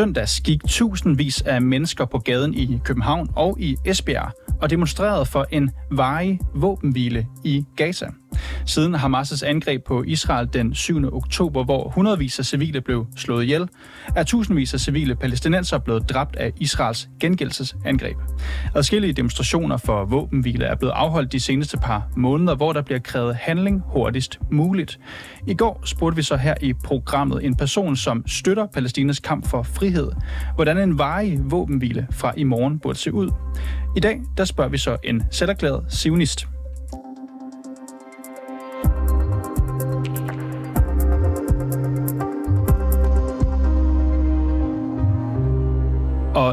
Søndags gik tusindvis af mennesker på gaden i København og i Esbjerg og demonstrerede for en varig våbenhvile i Gaza. Siden Hamas' angreb på Israel den 7. oktober, hvor hundredvis af civile blev slået ihjel, er tusindvis af civile palæstinenser blevet dræbt af Israels gengældelsesangreb. Adskillige demonstrationer for våbenhvile er blevet afholdt de seneste par måneder, hvor der bliver krævet handling hurtigst muligt. I går spurgte vi så her i programmet en person, som støtter Palæstinas kamp for frihed, hvordan en varig våbenhvile fra i morgen burde se ud. I dag der spørger vi så en selverklæret sionist.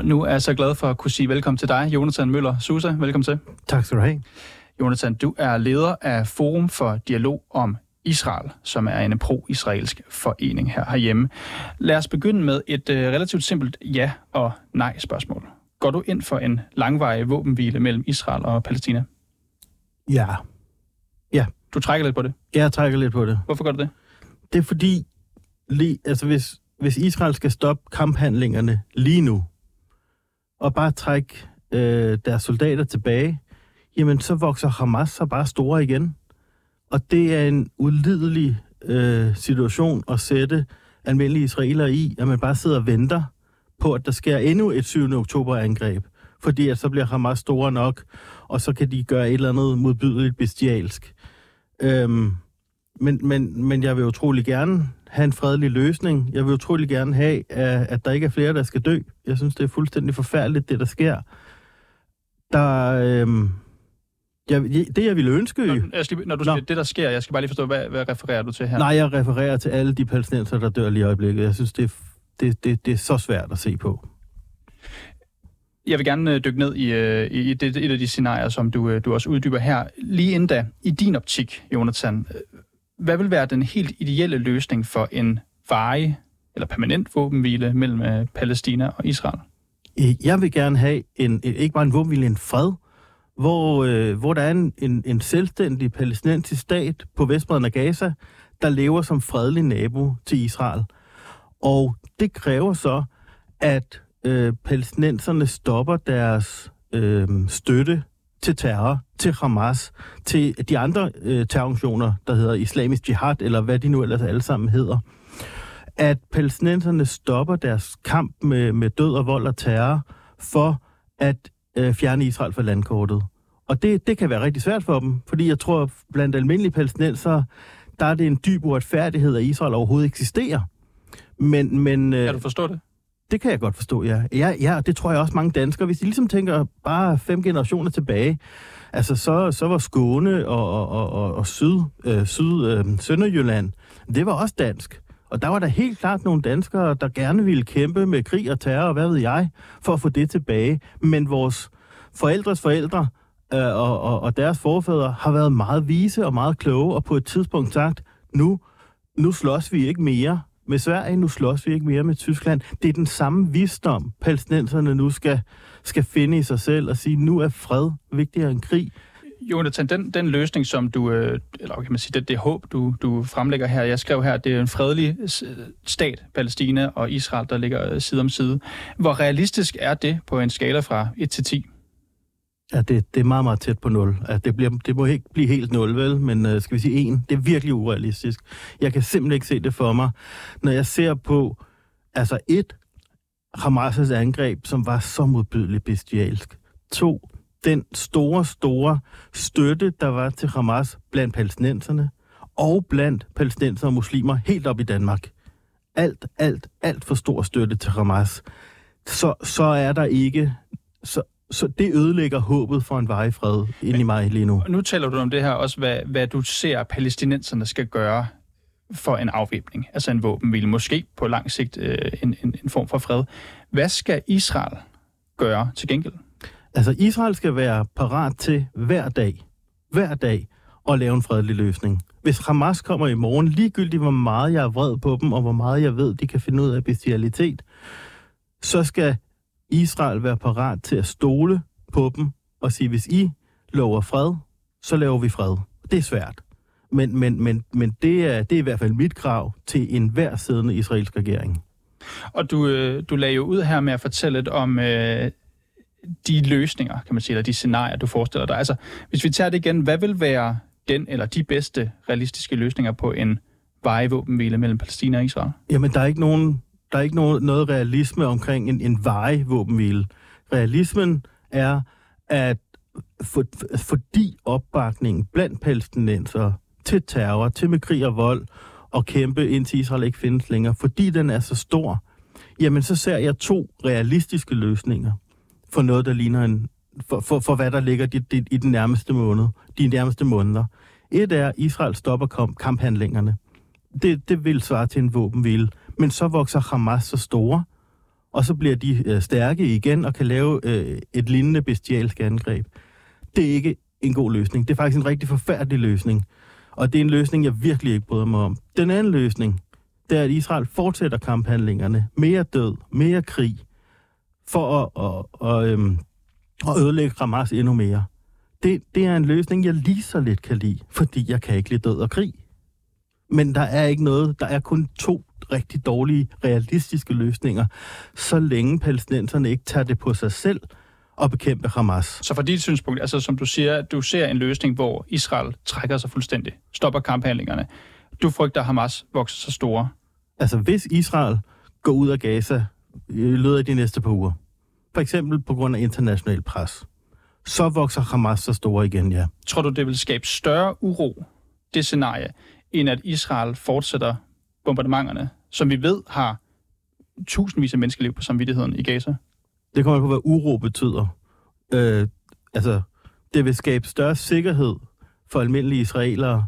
Nu er jeg så glad for at kunne sige velkommen til dig, Jonathan Møller Susa. Velkommen til. Tak skal du have. Jonathan, du er leder af Forum for Dialog om Israel, som er en pro-israelsk forening her herhjemme. Lad os begynde med et uh, relativt simpelt ja- og nej-spørgsmål. Går du ind for en langvarig våbenhvile mellem Israel og Palæstina? Ja. Ja. Du trækker lidt på det. Jeg trækker lidt på det. Hvorfor gør du det? Det er fordi, lige, altså hvis, hvis Israel skal stoppe kamphandlingerne lige nu, og bare trække øh, deres soldater tilbage, jamen så vokser Hamas så bare store igen. Og det er en ulidelig øh, situation at sætte almindelige israelere i, at man bare sidder og venter på, at der sker endnu et 7. oktober-angreb. Fordi at så bliver Hamas store nok, og så kan de gøre et eller andet modbydeligt bestialsk. Øhm, men, men, men jeg vil utrolig gerne have en fredelig løsning. Jeg vil utrolig gerne have, at, at der ikke er flere, der skal dø. Jeg synes, det er fuldstændig forfærdeligt, det der sker. Der, øhm, jeg, det, jeg ville ønske... Når, jeg skal, når du siger det, der sker, jeg skal bare lige forstå, hvad, hvad refererer du til her? Nej, jeg refererer til alle de palæstinenser, der dør lige i øjeblikket. Jeg synes, det er, det, det, det er så svært at se på. Jeg vil gerne øh, dykke ned i, øh, i det, et af de scenarier, som du, øh, du også uddyber her. Lige inden da, i din optik, Jonathan, hvad vil være den helt ideelle løsning for en varig eller permanent våbenhvile mellem øh, Palæstina og Israel? Øh, jeg vil gerne have en, øh, ikke bare en våbenhvile, en fred, hvor, øh, hvor der er en, en, en selvstændig palæstinensisk stat på vestbredden af Gaza, der lever som fredelig nabo til Israel. Og det kræver så, at øh, palæstinenserne stopper deres øh, støtte til terror, til Hamas, til de andre øh, terrororganisationer, der hedder Islamisk Jihad, eller hvad de nu ellers alle sammen hedder. At palæstinenserne stopper deres kamp med, med død og vold og terror for at øh, fjerne Israel fra landkortet. Og det, det kan være rigtig svært for dem, fordi jeg tror, blandt almindelige palæstinenser, der er det en dyb uretfærdighed, at Israel overhovedet eksisterer. Men, men, øh, kan du forstå det? Det kan jeg godt forstå, ja. Ja, ja det tror jeg også mange danskere. Hvis de ligesom tænker bare fem generationer tilbage, altså så, så var Skåne og, og, og, og Syd, øh, Syd øh, Sønderjylland, det var også dansk. Og der var der helt klart nogle danskere, der gerne ville kæmpe med krig og terror, og hvad ved jeg, for at få det tilbage. Men vores forældres forældre øh, og, og, og deres forfædre har været meget vise og meget kloge, og på et tidspunkt sagt, nu, nu slås vi ikke mere med Sverige, nu slås vi ikke mere med Tyskland. Det er den samme visdom, palæstinenserne nu skal, skal finde i sig selv og sige, nu er fred vigtigere end krig. Jonathan, den, den løsning, som du, øh, eller kan man sige, det, det håb, du, du fremlægger her, jeg skrev her, det er en fredelig øh, stat, Palæstina og Israel, der ligger øh, side om side. Hvor realistisk er det på en skala fra 1 til 10? Ja, det, det er meget, meget tæt på 0. Ja, det, bliver, det må ikke blive helt 0, vel? Men øh, skal vi sige 1? Det er virkelig urealistisk. Jeg kan simpelthen ikke se det for mig. Når jeg ser på, altså 1, Hamas' angreb, som var så modbydeligt bestialsk. 2, den store, store støtte, der var til Hamas blandt palæstinenserne og blandt palæstinenser og muslimer helt op i Danmark. Alt, alt, alt for stor støtte til Hamas. Så, så er der ikke, så, så det ødelægger håbet for en varig fred ind i mig lige nu. Nu taler du om det her også, hvad, hvad du ser, palæstinenserne skal gøre for en afvæbning, altså en våbenhvile, måske på lang sigt øh, en, en, en form for fred. Hvad skal Israel gøre til gengæld? Altså Israel skal være parat til hver dag, hver dag, at lave en fredelig løsning. Hvis Hamas kommer i morgen, ligegyldigt hvor meget jeg er vred på dem, og hvor meget jeg ved, de kan finde ud af bestialitet, så skal Israel være parat til at stole på dem og sige, hvis I lover fred, så laver vi fred. Det er svært. Men, men, men, men det, er, det er i hvert fald mit krav til enhver siddende israelsk regering. Og du, øh, du lagde jo ud her med at fortælle lidt om øh, de løsninger, kan man sige, eller de scenarier, du forestiller dig. Altså, hvis vi tager det igen, hvad vil være den eller de bedste realistiske løsninger på en vejvåbenhvile mellem Palæstina og Israel? Jamen, der er ikke nogen der er ikke noget, noget realisme omkring en, en vejvåbenhvile. Realismen er, at for, fordi opbakningen blandt palæstinenser til terror, til med krig og vold, og kæmpe indtil Israel ikke findes længere, fordi den er så stor, jamen så ser jeg to realistiske løsninger for noget, der ligner en, for, for, for hvad der ligger i, i, i den nærmeste måned, de nærmeste måneder. Et er, at Israel stopper kamphandlingerne. Det, det vil svare til en våbenhvile. Men så vokser Hamas så store, og så bliver de øh, stærke igen og kan lave øh, et lignende bestialsk angreb. Det er ikke en god løsning. Det er faktisk en rigtig forfærdelig løsning. Og det er en løsning, jeg virkelig ikke bryder mig om. Den anden løsning, det er, at Israel fortsætter kamphandlingerne. Mere død, mere krig, for at, at, at, øhm, at ødelægge Hamas endnu mere. Det, det er en løsning, jeg lige så lidt kan lide, fordi jeg kan ikke lide død og krig. Men der er ikke noget, der er kun to rigtig dårlige, realistiske løsninger, så længe palæstinenserne ikke tager det på sig selv og bekæmpe Hamas. Så fra dit synspunkt, altså som du siger, du ser en løsning, hvor Israel trækker sig fuldstændig, stopper kamphandlingerne. Du frygter, at Hamas vokser så store. Altså hvis Israel går ud af Gaza i løbet af de næste par uger, for eksempel på grund af international pres, så vokser Hamas så store igen, ja. Tror du, det vil skabe større uro, det scenarie, end at Israel fortsætter bombardementerne, som vi ved har tusindvis af menneskeliv på samvittigheden i Gaza? Det kommer på, hvad uro betyder. Øh, altså, det vil skabe større sikkerhed for almindelige israelere,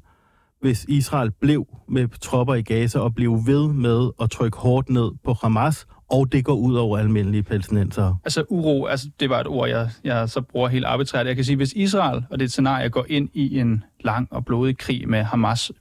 hvis Israel blev med tropper i Gaza og blev ved med at trykke hårdt ned på Hamas, og det går ud over almindelige palæstinenser. Altså uro, altså det var et ord, jeg, jeg så bruger helt arbitrært. Jeg kan sige, hvis Israel, og det er et scenarie, går ind i en lang og blodig krig med Hamas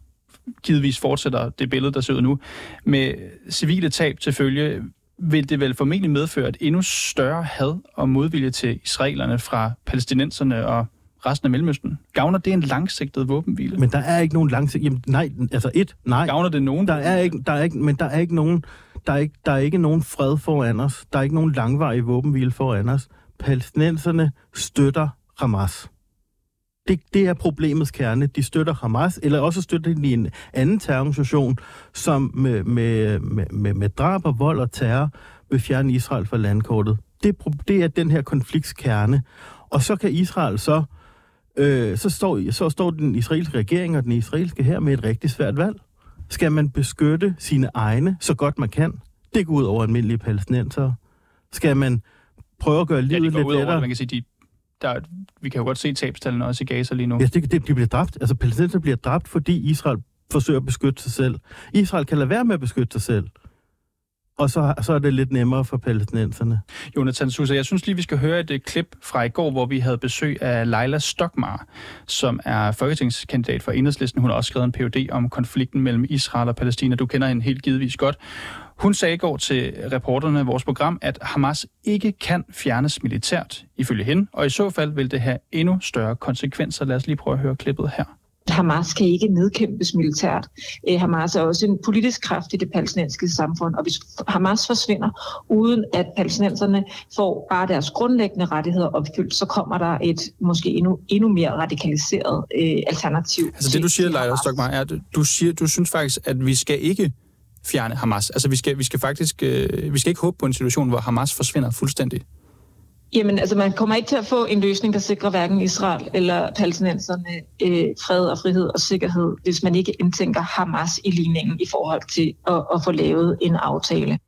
givetvis fortsætter det billede, der ser ud nu, med civile tab til følge, vil det vel formentlig medføre et endnu større had og modvilje til israelerne fra palæstinenserne og resten af Mellemøsten. Gavner det en langsigtet våbenhvile? Men der er ikke nogen langsigtet... Jamen, nej, altså et, nej. Gavner det nogen? Der er ikke, der er ikke, men der er ikke nogen, der er ikke, der er ikke nogen fred foran os. Der er ikke nogen langvarig våbenhvile foran os. Palæstinenserne støtter Hamas det, det er problemets kerne. De støtter Hamas, eller også støtter de en anden terrororganisation, som med, med, med, med, drab og vold og terror vil fjerne Israel fra landkortet. Det, det er den her konflikts kerne. Og så kan Israel så, øh, så, står, så står den israelske regering og den israelske her med et rigtig svært valg. Skal man beskytte sine egne så godt man kan? Det går ud over almindelige palæstinenser. Skal man prøve at gøre livet ja, lidt lettere? Over, man kan sige, de der, vi kan jo godt se tabstallene også i Gaza lige nu. Ja, det, det, de bliver dræbt. Altså, palæstinenser bliver dræbt, fordi Israel forsøger at beskytte sig selv. Israel kan lade være med at beskytte sig selv. Og så, så er det lidt nemmere for palæstinenserne. Jonathan Susa, jeg synes lige, vi skal høre et uh, klip fra i går, hvor vi havde besøg af Leila Stockmar, som er folketingskandidat for Enhedslisten. Hun har også skrevet en PhD om konflikten mellem Israel og Palæstina. Du kender hende helt givetvis godt. Hun sagde i går til reporterne i vores program, at Hamas ikke kan fjernes militært, ifølge hende, og i så fald vil det have endnu større konsekvenser. Lad os lige prøve at høre klippet her. Hamas kan ikke nedkæmpes militært. Øh, Hamas er også en politisk kraft i det palæstinensiske samfund, og hvis Hamas forsvinder, uden at palæstinenserne får bare deres grundlæggende rettigheder opfyldt, så kommer der et måske endnu, endnu mere radikaliseret øh, alternativ. Altså det du siger, Leila Stokmar, er, at du, siger, du synes faktisk, at vi skal ikke fjerne Hamas. Altså vi skal, vi skal faktisk øh, vi skal ikke håbe på en situation, hvor Hamas forsvinder fuldstændig. Jamen, altså man kommer ikke til at få en løsning, der sikrer hverken Israel eller palæstinenserne øh, fred og frihed og sikkerhed, hvis man ikke indtænker Hamas i ligningen i forhold til at, at få lavet en aftale.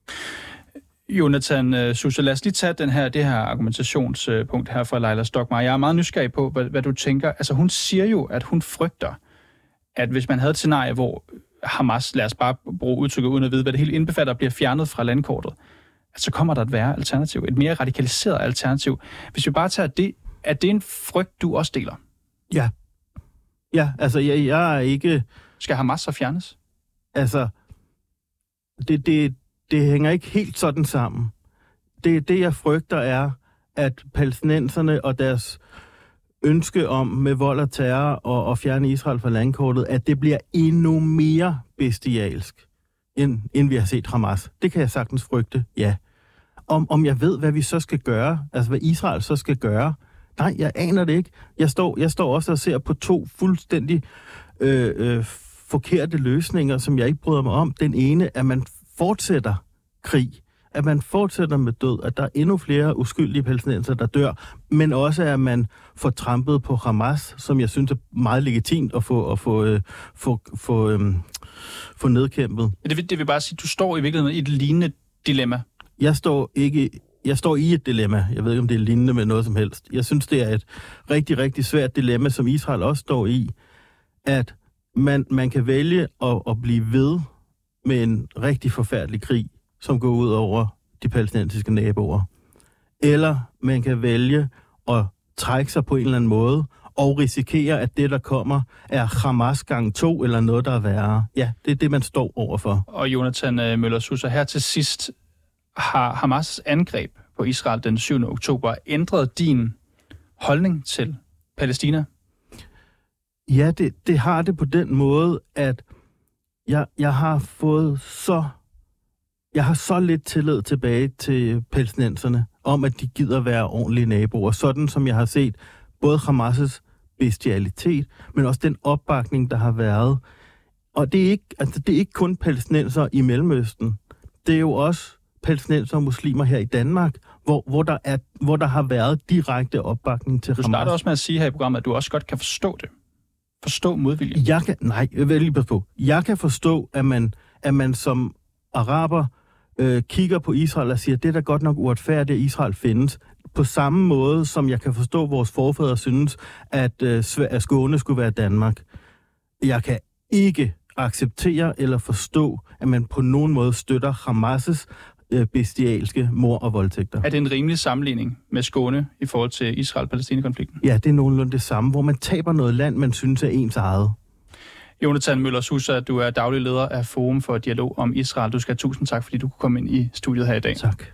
Jonathan øh, Susse, lad os lige tage den her, det her argumentationspunkt her fra Leila Stockmar. Jeg er meget nysgerrig på, hvad, hvad du tænker. Altså hun siger jo, at hun frygter, at hvis man havde et scenarie, hvor Hamas, lad os bare bruge udtrykket uden at vide, hvad det hele indbefatter, bliver fjernet fra landkortet, at så kommer der et værre alternativ, et mere radikaliseret alternativ. Hvis vi bare tager det, er det en frygt, du også deler? Ja. Ja, altså jeg, jeg er ikke... Skal Hamas så fjernes? Altså, det, det, det hænger ikke helt sådan sammen. Det, det jeg frygter er, at palæstinenserne og deres ønske om med vold og terror og, og fjerne Israel fra landkortet, at det bliver endnu mere bestialsk end, end vi har set Hamas. Det kan jeg sagtens frygte, ja. Om, om jeg ved, hvad vi så skal gøre, altså hvad Israel så skal gøre, nej, jeg aner det ikke. Jeg står, jeg står også og ser på to fuldstændig øh, øh, forkerte løsninger, som jeg ikke bryder mig om. Den ene, at man fortsætter krig, at man fortsætter med død, at der er endnu flere uskyldige palæstinenser, der dør, men også at man får trampet på Hamas, som jeg synes er meget legitimt at få, at få, øh, få, få, øh, få nedkæmpet. Det vil, det vil bare sige, at du står i virkeligheden i et lignende dilemma. Jeg står ikke jeg står i et dilemma. Jeg ved ikke, om det er lignende med noget som helst. Jeg synes, det er et rigtig, rigtig svært dilemma, som Israel også står i, at man, man kan vælge at, at blive ved med en rigtig forfærdelig krig, som går ud over de palæstinensiske naboer. Eller man kan vælge at trække sig på en eller anden måde og risikere, at det, der kommer, er Hamas gang to eller noget, der er værre. Ja, det er det, man står overfor. Og Jonathan øh, Møller Susser, her til sidst har Hamas angreb på Israel den 7. oktober ændret din holdning til Palæstina? Ja, det, det har det på den måde, at jeg, jeg har fået så jeg har så lidt tillid tilbage til palæstinenserne, om at de gider være ordentlige naboer, sådan som jeg har set både Hamas' bestialitet, men også den opbakning, der har været. Og det er ikke, altså, det er ikke kun palæstinenser i Mellemøsten. Det er jo også palæstinenser og muslimer her i Danmark, hvor, hvor, der, er, hvor der har været direkte opbakning til Hamas. Du starter også med at sige her i programmet, at du også godt kan forstå det. Forstå modviljen. Jeg kan, nej, jeg vil lige på. Jeg kan forstå, at man, at man som araber øh, kigger på Israel og siger, det er da godt nok uretfærdigt, at Israel findes. På samme måde, som jeg kan forstå, at vores forfædre synes, at, øh, at Skåne skulle være Danmark. Jeg kan ikke acceptere eller forstå, at man på nogen måde støtter Hamas' øh, bestialske mor og voldtægter. Er det en rimelig sammenligning med Skåne i forhold til Israel-Palæstina-konflikten? Ja, det er nogenlunde det samme, hvor man taber noget land, man synes er ens eget. Jonathan Møller Susa, du er daglig leder af Forum for Dialog om Israel. Du skal have tusind tak, fordi du kunne komme ind i studiet her i dag. Tak.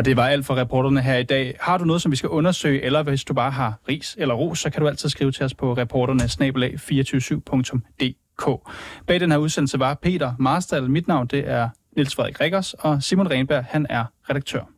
Og det var alt for reporterne her i dag. Har du noget, som vi skal undersøge, eller hvis du bare har ris eller ros, så kan du altid skrive til os på reporterne-247.dk. Bag den her udsendelse var Peter Marstal. Mit navn det er Niels Frederik Rikkers, og Simon Renberg, han er redaktør.